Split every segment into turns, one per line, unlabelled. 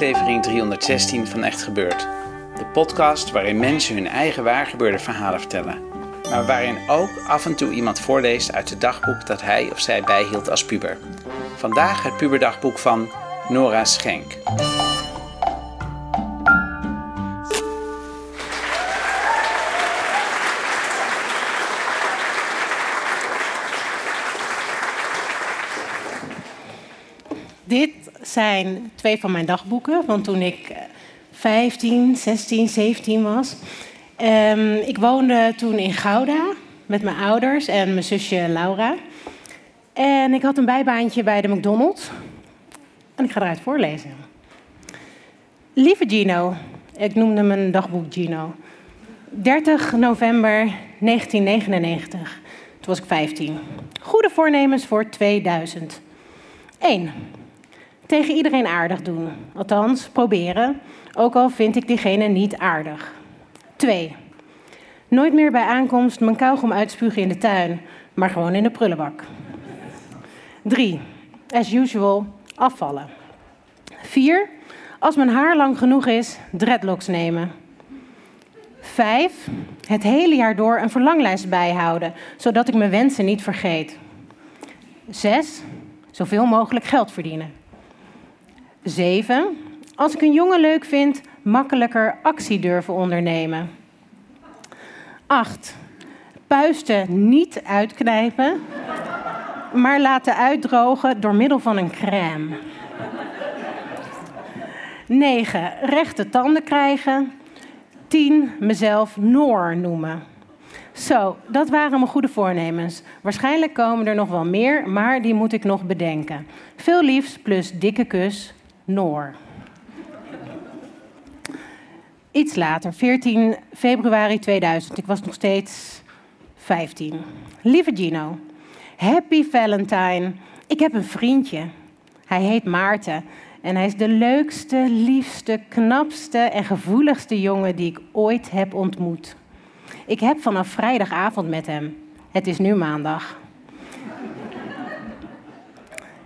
Aflevering 316 van Echt Gebeurd. De podcast waarin mensen hun eigen waargebeurde verhalen vertellen. Maar waarin ook af en toe iemand voorleest uit het dagboek dat hij of zij bijhield als puber. Vandaag het puberdagboek van Nora Schenk.
Zijn twee van mijn dagboeken van toen ik 15, 16, 17 was. Ehm, ik woonde toen in Gouda met mijn ouders en mijn zusje Laura. En ik had een bijbaantje bij de McDonald's. En ik ga eruit voorlezen. Lieve Gino, ik noemde mijn dagboek Gino. 30 november 1999. Toen was ik 15. Goede voornemens voor 2000. 1 tegen iedereen aardig doen. Althans, proberen, ook al vind ik diegene niet aardig. 2. Nooit meer bij aankomst mijn kauwgom uitspugen in de tuin, maar gewoon in de prullenbak. 3. As usual, afvallen. 4. Als mijn haar lang genoeg is, dreadlocks nemen. 5. Het hele jaar door een verlanglijst bijhouden, zodat ik mijn wensen niet vergeet. 6. Zoveel mogelijk geld verdienen. 7. Als ik een jongen leuk vind, makkelijker actie durven ondernemen. 8. Puisten niet uitknijpen, maar laten uitdrogen door middel van een crème. 9. Rechte tanden krijgen. 10. Mezelf Noor noemen. Zo, dat waren mijn goede voornemens. Waarschijnlijk komen er nog wel meer, maar die moet ik nog bedenken. Veel liefs plus dikke kus, Noor. Iets later, 14 februari 2000. Ik was nog steeds 15. Lieve Gino, happy Valentine. Ik heb een vriendje. Hij heet Maarten. En hij is de leukste, liefste, knapste en gevoeligste jongen die ik ooit heb ontmoet. Ik heb vanaf vrijdagavond met hem. Het is nu maandag.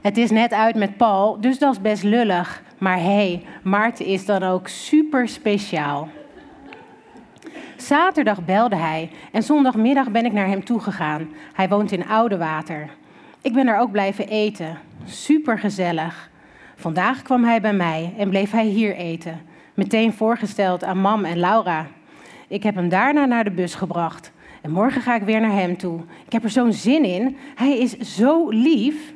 Het is net uit met Paul, dus dat is best lullig. Maar hé, hey, Maarten is dan ook super speciaal. Zaterdag belde hij en zondagmiddag ben ik naar hem toegegaan. Hij woont in Oudewater. Ik ben er ook blijven eten. Super gezellig. Vandaag kwam hij bij mij en bleef hij hier eten. Meteen voorgesteld aan Mam en Laura. Ik heb hem daarna naar de bus gebracht. En morgen ga ik weer naar hem toe. Ik heb er zo'n zin in. Hij is zo lief.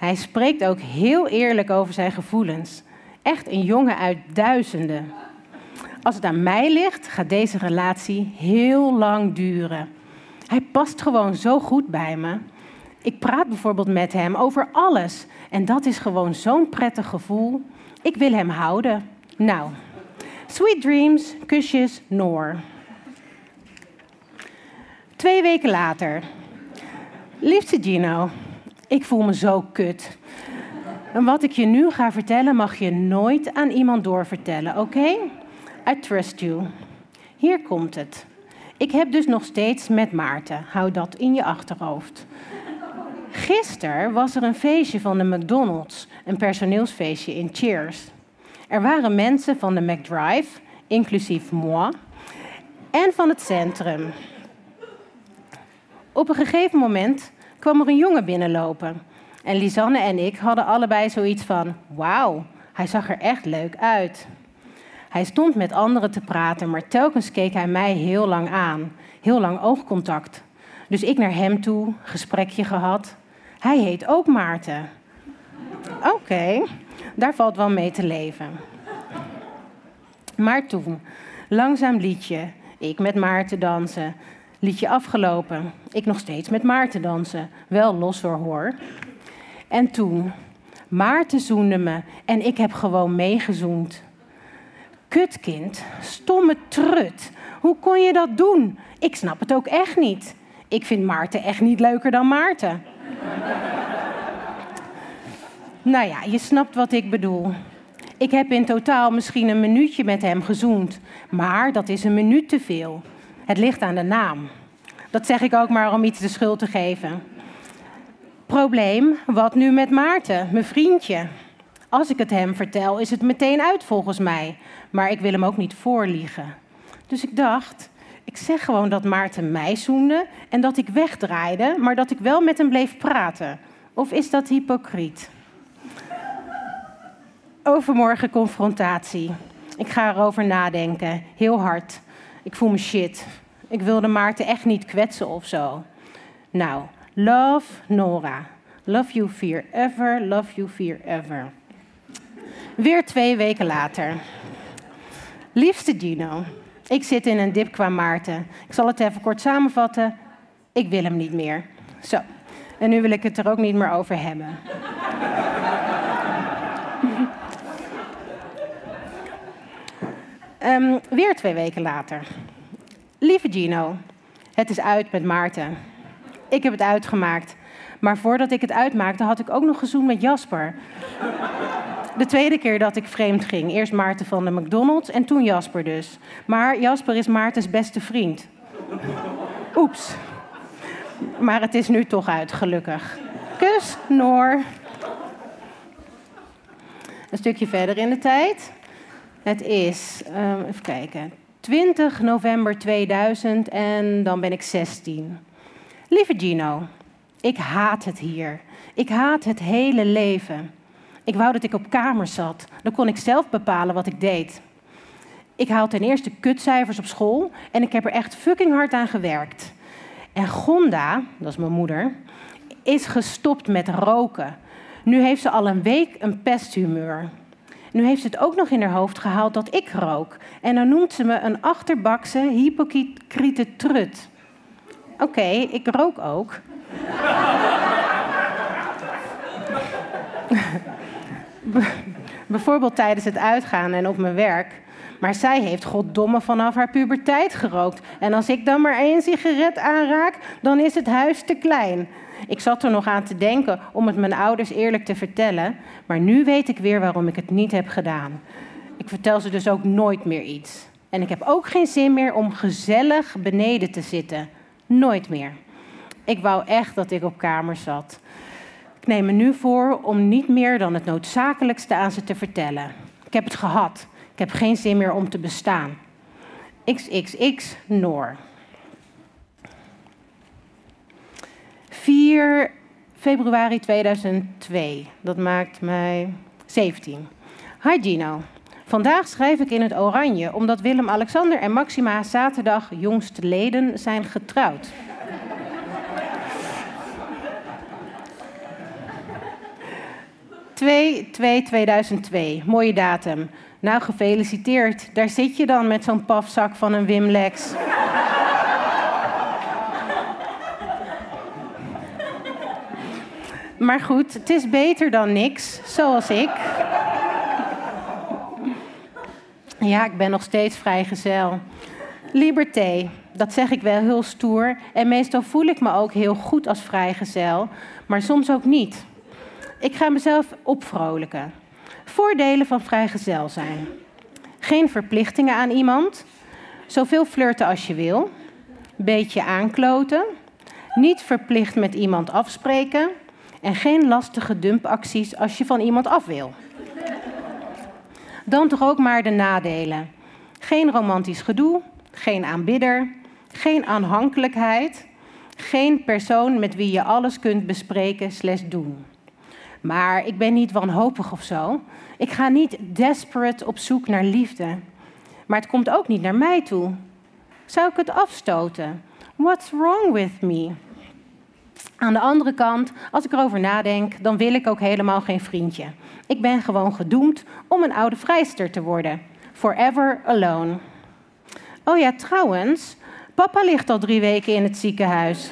Hij spreekt ook heel eerlijk over zijn gevoelens. Echt een jongen uit duizenden. Als het aan mij ligt, gaat deze relatie heel lang duren. Hij past gewoon zo goed bij me. Ik praat bijvoorbeeld met hem over alles. En dat is gewoon zo'n prettig gevoel. Ik wil hem houden. Nou, sweet dreams, kusjes, Noor. Twee weken later. Liefste Gino, ik voel me zo kut. En wat ik je nu ga vertellen, mag je nooit aan iemand doorvertellen, oké? I trust you. Hier komt het. Ik heb dus nog steeds met Maarten. Hou dat in je achterhoofd. Gisteren was er een feestje van de McDonald's, een personeelsfeestje in Cheers. Er waren mensen van de McDrive, inclusief moi, en van het centrum. Op een gegeven moment kwam er een jongen binnenlopen. En Lisanne en ik hadden allebei zoiets van: wauw, hij zag er echt leuk uit. Hij stond met anderen te praten, maar telkens keek hij mij heel lang aan. Heel lang oogcontact. Dus ik naar hem toe, gesprekje gehad. Hij heet ook Maarten. Oké, daar valt wel mee te leven. Maar toen, langzaam liedje, ik met Maarten dansen. Liedje afgelopen, ik nog steeds met Maarten dansen. Wel los door hoor. En toen, Maarten zoende me en ik heb gewoon meegezoend. Kutkind, stomme trut. Hoe kon je dat doen? Ik snap het ook echt niet. Ik vind Maarten echt niet leuker dan Maarten. nou ja, je snapt wat ik bedoel. Ik heb in totaal misschien een minuutje met hem gezoend. Maar dat is een minuut te veel. Het ligt aan de naam. Dat zeg ik ook maar om iets de schuld te geven. Probleem, wat nu met Maarten, mijn vriendje? Als ik het hem vertel, is het meteen uit volgens mij. Maar ik wil hem ook niet voorliegen. Dus ik dacht, ik zeg gewoon dat Maarten mij zoende en dat ik wegdraaide, maar dat ik wel met hem bleef praten. Of is dat hypocriet? Overmorgen confrontatie. Ik ga erover nadenken, heel hard. Ik voel me shit. Ik wilde Maarten echt niet kwetsen of zo. Nou, love Nora. Love you fear ever, love you fear ever. Weer twee weken later. Liefste Gino, ik zit in een dip qua Maarten. Ik zal het even kort samenvatten. Ik wil hem niet meer. Zo. En nu wil ik het er ook niet meer over hebben. Um, weer twee weken later. Lieve Gino, het is uit met Maarten. Ik heb het uitgemaakt. Maar voordat ik het uitmaakte, had ik ook nog gezoend met Jasper. De tweede keer dat ik vreemd ging. Eerst Maarten van de McDonald's en toen Jasper dus. Maar Jasper is Maartens beste vriend. Oeps. Maar het is nu toch uit, gelukkig. Kus, Noor. Een stukje verder in de tijd. Het is, um, even kijken, 20 november 2000 en dan ben ik 16. Lieve Gino, ik haat het hier. Ik haat het hele leven. Ik wou dat ik op kamer zat. Dan kon ik zelf bepalen wat ik deed. Ik haal ten eerste kutcijfers op school en ik heb er echt fucking hard aan gewerkt. En Gonda, dat is mijn moeder, is gestopt met roken. Nu heeft ze al een week een pesthumeur. Nu heeft ze het ook nog in haar hoofd gehaald dat ik rook. En dan noemt ze me een achterbakse, hypocriete trut. Oké, ik rook ook. Bijvoorbeeld tijdens het uitgaan en op mijn werk. Maar zij heeft goddomme vanaf haar puberteit gerookt. En als ik dan maar één sigaret aanraak, dan is het huis te klein. Ik zat er nog aan te denken om het mijn ouders eerlijk te vertellen. Maar nu weet ik weer waarom ik het niet heb gedaan. Ik vertel ze dus ook nooit meer iets. En ik heb ook geen zin meer om gezellig beneden te zitten. Nooit meer. Ik wou echt dat ik op kamer zat. Ik neem me nu voor om niet meer dan het noodzakelijkste aan ze te vertellen. Ik heb het gehad. Ik heb geen zin meer om te bestaan. XXX Noor. 4 februari 2002. Dat maakt mij 17. Hi Gino. Vandaag schrijf ik in het oranje omdat Willem-Alexander en Maxima zaterdag leden zijn getrouwd. 2-2-2002, mooie datum. Nou, gefeliciteerd. Daar zit je dan met zo'n pafzak van een Wim Maar goed, het is beter dan niks, zoals ik. Ja, ik ben nog steeds vrijgezel. Liberté, dat zeg ik wel heel stoer. En meestal voel ik me ook heel goed als vrijgezel, maar soms ook niet. Ik ga mezelf opvrolijken. Voordelen van vrijgezel zijn. Geen verplichtingen aan iemand. Zoveel flirten als je wil. Beetje aankloten. Niet verplicht met iemand afspreken. En geen lastige dumpacties als je van iemand af wil. Dan toch ook maar de nadelen. Geen romantisch gedoe, geen aanbidder, geen aanhankelijkheid, geen persoon met wie je alles kunt bespreken slash doen. Maar ik ben niet wanhopig of zo. Ik ga niet desperate op zoek naar liefde. Maar het komt ook niet naar mij toe. Zou ik het afstoten? What's wrong with me? Aan de andere kant, als ik erover nadenk, dan wil ik ook helemaal geen vriendje. Ik ben gewoon gedoemd om een oude vrijster te worden. Forever alone. Oh ja, trouwens, papa ligt al drie weken in het ziekenhuis.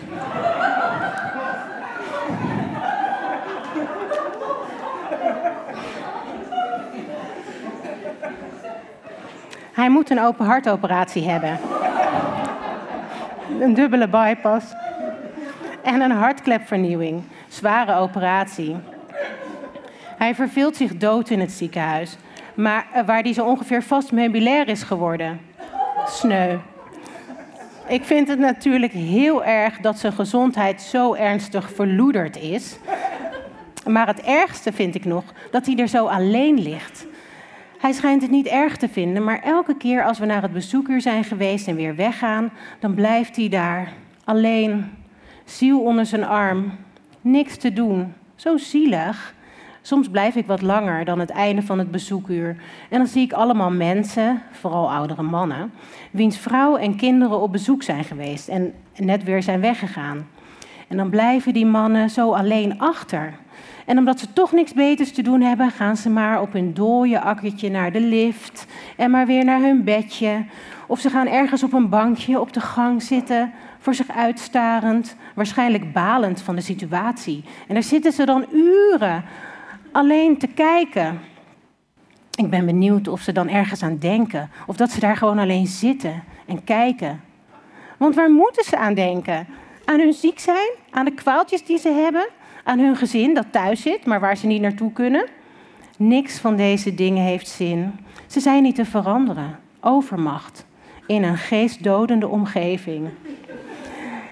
Hij moet een open hartoperatie hebben. Een dubbele bypass. En een hartklepvernieuwing. Zware operatie. Hij verveelt zich dood in het ziekenhuis. Maar eh, waar hij zo ongeveer vast meubilair is geworden. Sneu. Ik vind het natuurlijk heel erg dat zijn gezondheid zo ernstig verloederd is. Maar het ergste vind ik nog dat hij er zo alleen ligt. Hij schijnt het niet erg te vinden, maar elke keer als we naar het bezoekuur zijn geweest en weer weggaan, dan blijft hij daar, alleen, ziel onder zijn arm, niks te doen. Zo zielig. Soms blijf ik wat langer dan het einde van het bezoekuur. En dan zie ik allemaal mensen, vooral oudere mannen, wiens vrouw en kinderen op bezoek zijn geweest en net weer zijn weggegaan. En dan blijven die mannen zo alleen achter. En omdat ze toch niks beters te doen hebben, gaan ze maar op hun dooie akkertje naar de lift en maar weer naar hun bedje. Of ze gaan ergens op een bankje op de gang zitten, voor zich uitstarend, waarschijnlijk balend van de situatie. En daar zitten ze dan uren alleen te kijken. Ik ben benieuwd of ze dan ergens aan denken, of dat ze daar gewoon alleen zitten en kijken. Want waar moeten ze aan denken? Aan hun ziek zijn? Aan de kwaaltjes die ze hebben? aan hun gezin dat thuis zit, maar waar ze niet naartoe kunnen. Niks van deze dingen heeft zin. Ze zijn niet te veranderen. Overmacht in een geestdodende omgeving.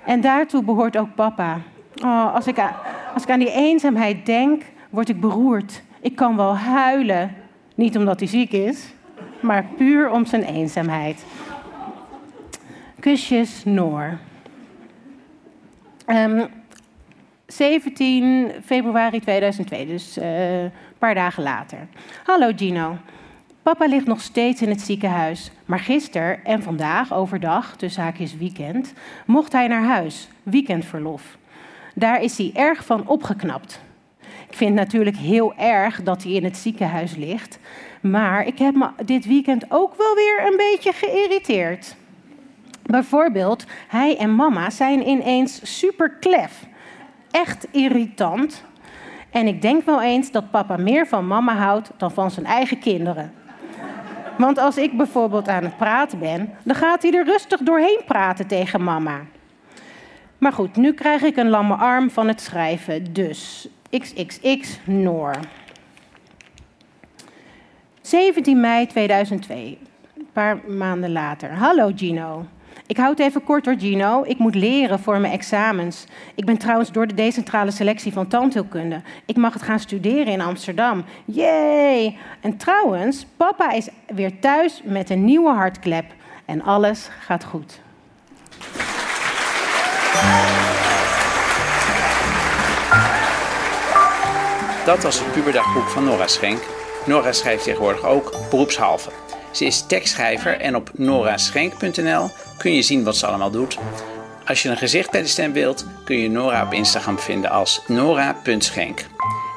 En daartoe behoort ook papa. Oh, als, ik aan, als ik aan die eenzaamheid denk, word ik beroerd. Ik kan wel huilen. Niet omdat hij ziek is, maar puur om zijn eenzaamheid. Kusjes, Noor. Um, 17 februari 2002, dus uh, een paar dagen later. Hallo Gino. Papa ligt nog steeds in het ziekenhuis, maar gisteren en vandaag overdag, tussen haakjes weekend, mocht hij naar huis, weekendverlof. Daar is hij erg van opgeknapt. Ik vind het natuurlijk heel erg dat hij in het ziekenhuis ligt, maar ik heb me dit weekend ook wel weer een beetje geïrriteerd. Bijvoorbeeld, hij en mama zijn ineens super klef echt irritant. En ik denk wel eens dat papa meer van mama houdt dan van zijn eigen kinderen. Want als ik bijvoorbeeld aan het praten ben, dan gaat hij er rustig doorheen praten tegen mama. Maar goed, nu krijg ik een lamme arm van het schrijven, dus XXX Noor. 17 mei 2002, een paar maanden later. Hallo Gino. Ik houd even kort door Gino. Ik moet leren voor mijn examens. Ik ben trouwens door de decentrale selectie van tandheelkunde. Ik mag het gaan studeren in Amsterdam. Yay! En trouwens, papa is weer thuis met een nieuwe hartklep. En alles gaat goed.
Dat was het puberdagboek van Nora Schenk. Nora schrijft tegenwoordig ook beroepshalve. Ze is tekstschrijver en op noraschenk.nl kun je zien wat ze allemaal doet. Als je een gezicht bij de stem wilt, kun je Nora op Instagram vinden als nora.schenk.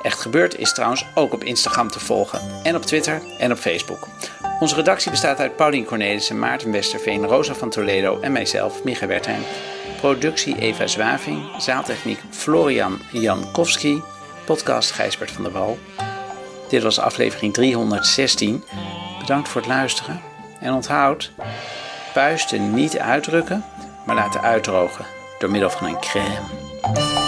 Echt gebeurd is trouwens ook op Instagram te volgen en op Twitter en op Facebook. Onze redactie bestaat uit Paulien Cornelissen, Maarten Westerveen, Rosa van Toledo en mijzelf, Micha Wertheim. Productie Eva Zwaving, zaaltechniek Florian Jankowski, podcast Gijsbert van der Wal. Dit was aflevering 316. Bedankt voor het luisteren en onthoud, puisten niet uitdrukken, maar laten uitdrogen door middel van een crème.